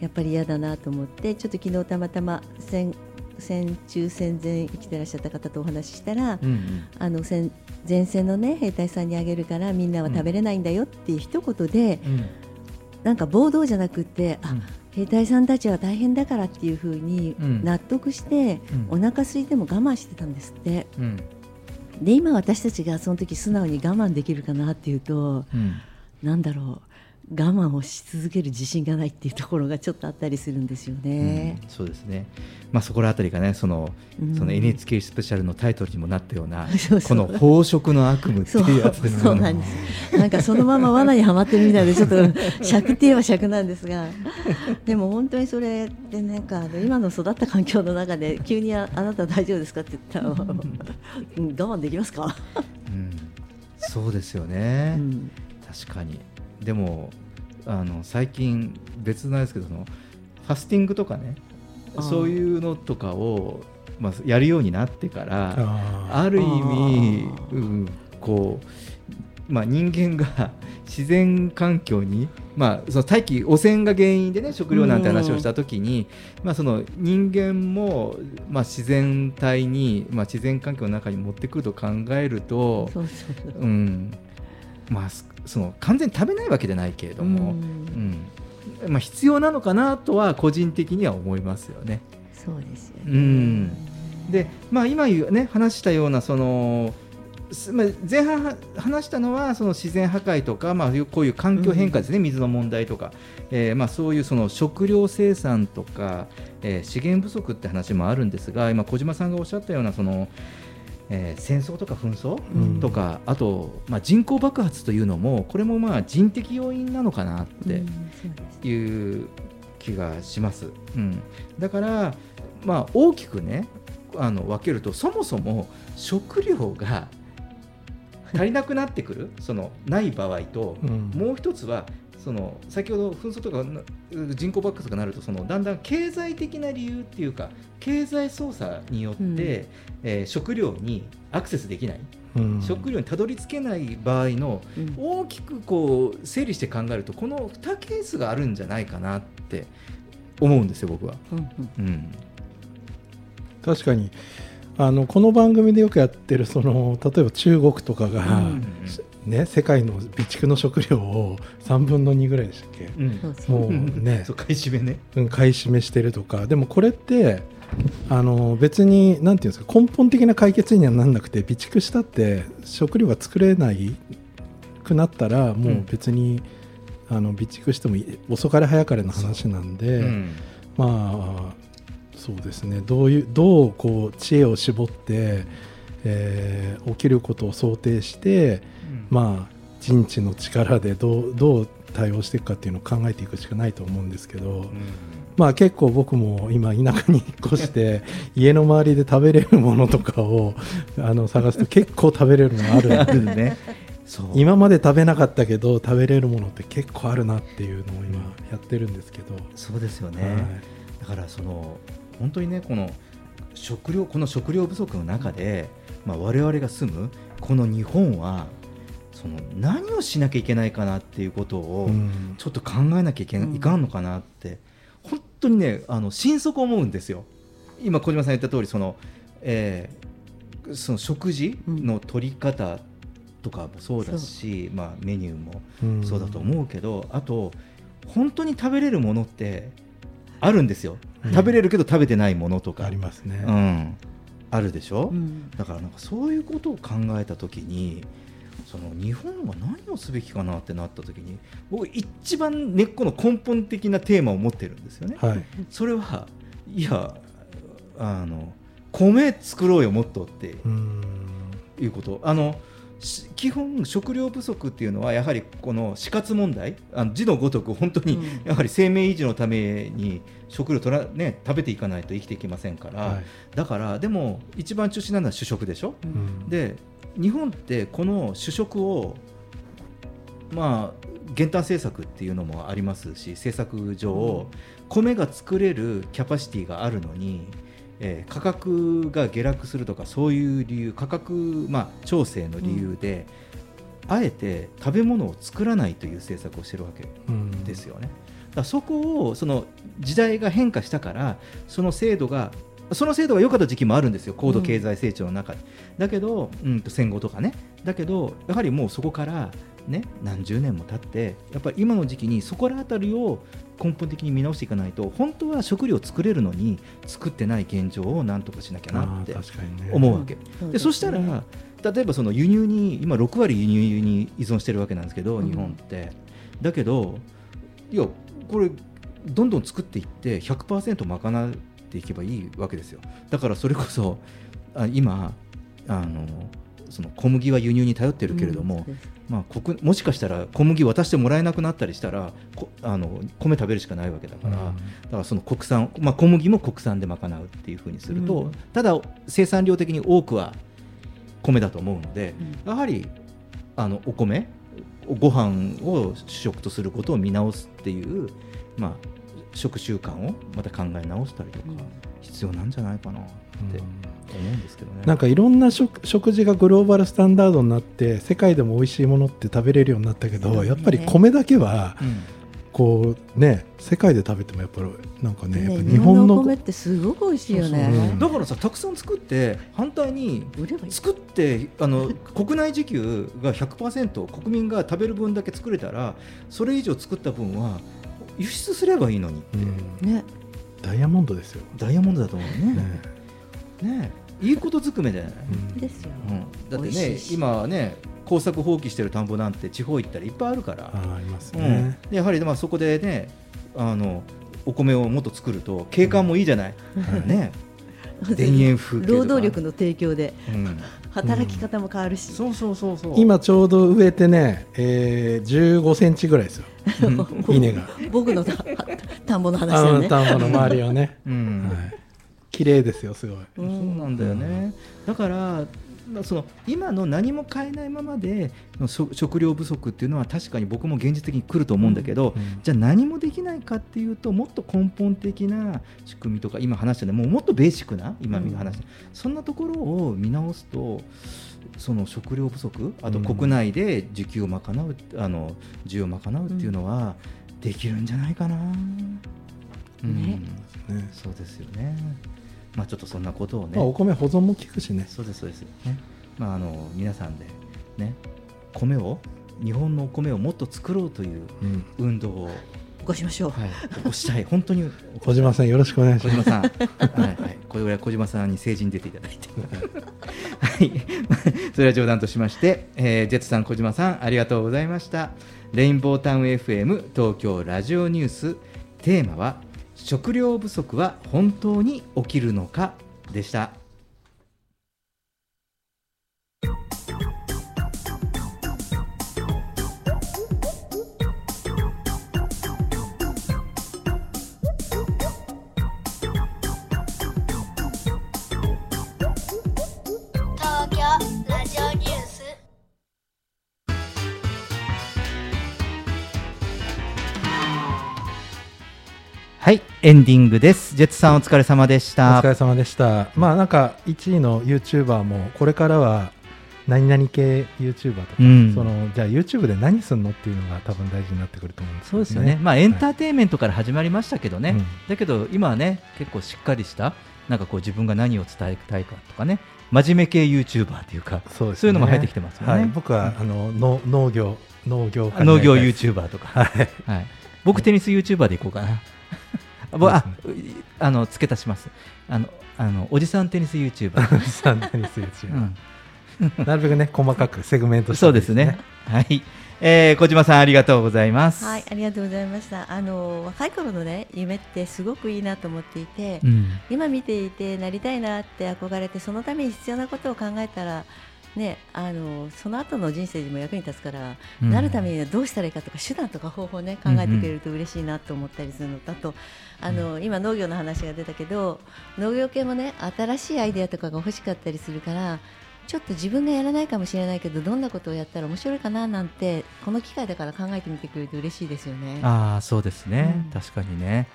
やっぱり嫌だなと思ってちょっと昨日たまたま戦戦中戦前生きてらっしゃった方とお話ししたら、うんうん。あの戦前線のね兵隊さんにあげるからみんなは食べれないんだよっていう一言で、うん。なんか暴動じゃなくってあ、うん。兵隊さんたちは大変だからっていうふうにうん。納得して、うん。お腹空いても我慢してたんですって。うんで今私たちがその時素直に我慢できるかなっていうとうん。なんだろう我慢をし続ける自信がないっていうところがちょっとあったりするんですよね。うんそうですね、まあ、そこらあたりがねその,、うんその NHK スペシャルのタイトルにもなったようなそうそうこの飽食の悪夢っていうやつですよね。そうなんです。なんかそのまま罠にはまってるみたいでちょっと尺って言えば尺なんですが、[laughs] でも本当にそれでなんかあの今の育った環境の中で急にああなた大丈夫ですかって言ったら、[laughs] うん我慢できますか？うんそうですよね、うん確かにでもあの最近別なんですけどそのファスティングとかねそういうのとかをまあ、やるようになってからあある意味うん、こう、まあ、人間が [laughs] 自然環境に、まあ、その大気汚染が原因でね食料なんて話をした時に、まあ、その人間も、まあ、自然体に、まあ、自然環境の中に持ってくると考えると、そうそうそう。うん。まあ、すその完全に食べないわけじゃないけれども、うん。まあ、必要なのかなとは個人的には思いますよね。そうですよね。うん。で、まあ、今言う、ね、話したようなそのすまあ前半は話したのはその自然破壊とか、まあ、こういう環境変化ですね、水の問題とか、えーまあ、そういうその食料生産とか、えー資源不足って話もあるんですが今小島さんがおっしゃったようなその、えー戦争とか紛争うんとか、あと、まあ、人口爆発というのもこれもまあ人的要因なのかなって。いう気がします。うん、だから、まあ、大きくねあの分けるとそもそも食料が足りなくなってくるそのない場合と、うんもう一つはその先ほど紛争とかな人口爆発がなるとそのだんだん経済的な理由っていうか経済操作によって、うん。えー食料にアクセスできない、うん。食料にたどり着けない場合のうん。大きくこう整理して考えるとこの2ケースがあるんじゃないかなって思うんですよ僕は。うん確かに。あのこの番組でよくやってるその例えば中国とかが、うんね、世界の備蓄の食料を3分の2ぐらいでしたっけ？うん。もうね。[laughs] そう買い占めね。うん。買い占めしてるとかでもこれってあの別になん。ていうん。ですか根本的な解決にはなん。なくて備蓄したって食料が作れないくなったらもう別に、あの備蓄してもいい遅かれ早かれの話なん。で、うん。まあそうですねどういうどうこう知恵を絞って、えー起きることを想定して、まあ人知の力でどうどう対応していくかっていうのを考えていくしかないと思うんですけど、まあ結構僕も今田舎に引っ越して [laughs] 家の周りで食べれるものとかをあの探すと結構食べれるのがあるあるね。今まで食べなかったけど食べれるものって結構あるなっていうのを今やってるんですけど、そうですよね。はい。だからその本当にねこの食料この食料不足の中で、まあ、我々が住むこの日本はその何をしなきゃいけないかなっていうことを、うん。ちょっと考えなきゃいけない,、うんかんのかなって。本当にねあの心底思うんですよ。今小島さん言った通りその、えーその食事の取り方とかもそうだし、まあ、メニューもうん。そうだと思うけど、あと本当に食べれるものってあるんですよ、うん。食べれるけど食べてないものとか。ありますね。うん、あるでしょ、うん。だからなんかそういうことを考えた時にその日本は何をすべきかなってなった時に僕一番根っこの根本的なテーマを持ってるんですよね。はい。それはいやあの米作ろうよもっとってうん。いうこと。あのし基本食料不足っていうのはやはりこの死活問題あの字のごとく本当にうん。やはり生命維持のために食料取ら、ね、食べていかないと生きていけませんから、はい。だからでも一番中心なのは主食でしょ。うん。で日本ってこの主食をまあ減反政策っていうのもありますし政策上、米が作れるキャパシティがあるのに、えー価格が下落するとかそういう理由価格、まあ、調整の理由で、あえて食べ物を作らないという政策をしてるわけうん。ですよね。だからそこをその時代が変化したからその制度がその制度が良かった時期もあるんですよ高度経済成長の中で、だけど、うん、と戦後とかね。だけどやはりもうそこから、ね、何十年も経ってやっぱり今の時期にそこら辺りを根本的に見直していかないと本当は食料を作れるのに作ってない現状をなんとかしなきゃなって思うわけ。そうでそしたら例えばその輸入に今6割輸入に依存してるわけなんですけど、うん。日本って。だけどいやこれどんどん作っていって100%賄っていけばいいわけですよ。だからそれこそあ今あのその小麦は輸入に頼ってるけれども、うんまあ、国もしかしたら小麦渡してもらえなくなったりしたらこあの米食べるしかないわけだから、うん。だからその国産、まあ、小麦も国産で賄うっていうふうにすると、うん。ただ生産量的に多くは米だと思うので、うやはりあのお米ご飯を主食とすることを見直すっていう、まあ、食習慣をまた考え直したりとかうん必要なんじゃないかな。うんって思うんですけどね。なんかいろんな食食事がグローバルスタンダードになって世界でも美味しいものって食べれるようになったけど、やっぱり米だけはうんこうね世界で食べてもやっぱりなんかねやっぱね日本のお米ってすごく美味しいよね。そうそうだからさたくさん作って反対に。作ってあの国内自給が100%国民が食べる分だけ作れたらそれ以上作った分は輸出すればいいのにって、うん。ね、ダイヤモンドですよ、ダイヤモンドだと思うね。ね。ね。いいことずくめじゃない、うん。ですよ。うん、だって美ね今ね耕作放棄してる田んぼなんて地方行ったらいっぱいあるから、ありますうん。やはりまあそこでねあのお米をもっと作ると景観もいいじゃない、ね。[laughs] 田園風景とか。労働力の提供で。うん、働き方も変わるし。そうそうそうそう。今ちょうど植えてね、えー、15センチぐらいですよ [laughs] 稲が。僕のた田んぼの話あのだよね。田んぼの周りをね、[laughs] うん。はい、綺麗ですよすごい、そうなんだよね、だからまあその今の何も変えないままでの食食料不足っていうのは確かに僕も現実的に来ると思うんだけど、うんじゃあ何もできないかっていうともっと根本的な仕組みとか今話したねもうもっとベーシックな今見話した、そん。なところを見直すとその食料不足あとうん国内で需給を賄うあの需要を賄うっていうのはできるんじゃないかな。うんねねそうですよね。まあちょっとそんなことをね。まあ、お米保存も効くしねそうですそうです。ね。まああの皆さんでね米を日本のお米をもっと作ろうといううん運動を、起こしましょう。はい、起こしたい。本当に。小島さんよろしくお願いします。小島さん、はいはい、これぐらい小島さんに政治に出ていただいて、[laughs] はい、[laughs] それは冗談としまして、えージェッツさん、小島さん、ありがとうございました。レインボータウン FM 東京ラジオニュース、テーマは、食料不足は本当に起きるのかでした。はい、エンディングです。ジェッツさん、お疲れ様でしおた疲。れ様でした。まあなんか1位の YouTuber もこれからは何々系 YouTuber とか、うん。そのじゃあ YouTube で何すんのっていうのが多分大事になってくると思うんですそうですよね、まあ、エンターテインメントから始まりましたけどね、うん。だけど今はね、結構しっかりした、なんかこう自分が何を伝えたいかとかね、真面目系 YouTuber っていうか、そうね。そういうのも入ってきてますよね。はい、僕はあの農農業農業農業りたいです。YouTuber とか、はい。はい、僕、テニス YouTuber でいこうかな。[laughs] あぼああの付け足します。あのあのおじさんテニス YouTuber、[laughs] サンテニス YouTuber うん、[laughs] なるべくね細かくセグメントしてそうですね。はい、えー、小島さんありがとうございます、はい、ありがとうございました。あの若い頃のね夢ってすごくいいなと思っていて、うん。今見ていてなりたいなって憧れてそのために必要なことを考えたら。ね、あのその後の人生にも役に立つから、うん。なるためにはどうしたらいいかとか手段とか方法をね考えてくれると嬉しいなと思ったりするのとあとあの、今農業の話が出たけど農業系もね新しいアイデアとかが欲しかったりするからちょっと自分がやらないかもしれないけどどんなことをやったら面白いかななんてこの機会だから考えてみてくれると嬉しいですよね。ああそうですね、うん。確かにね。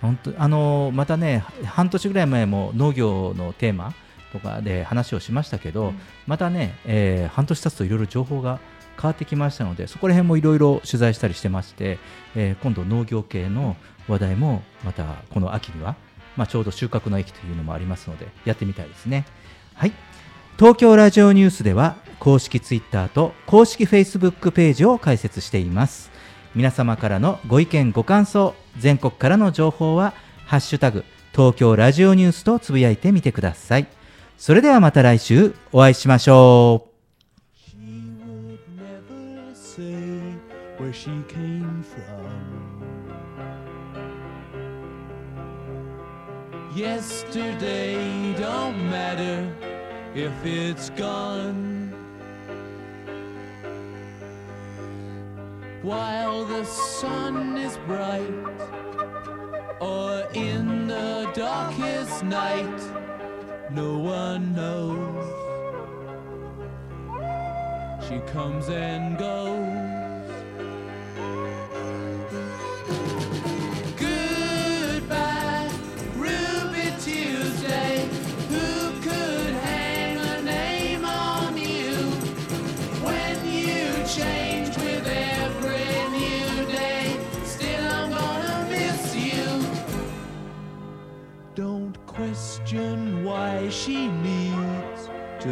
本当あのまたね半年ぐらい前も農業のテーマとかで話をしましたけど、うん。またね、えー半年経つといろいろ情報が変わってきましたのでそこら辺もいろいろ取材したりしてまして、えー今度農業系の話題もまたこの秋には、まあ、ちょうど収穫の秋というのもありますのでやってみたいですね。はい。東京ラジオニュースでは公式ツイッターと公式フェイスブックページを開設しています。皆様からのご意見ご感想全国からの情報は「ハッシュタグ東京ラジオニュース」とつぶやいてみてくださいそれではまた来週お会いしましょう where she came from. Yesterday don't matter if it's gone. While the sun is bright, or in the darkest night, no one knows. She comes and goes.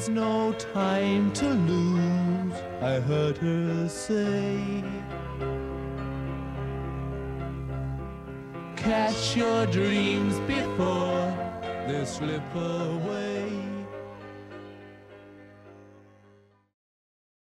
There's no time to lose, I heard her say. Catch your dreams before they slip away.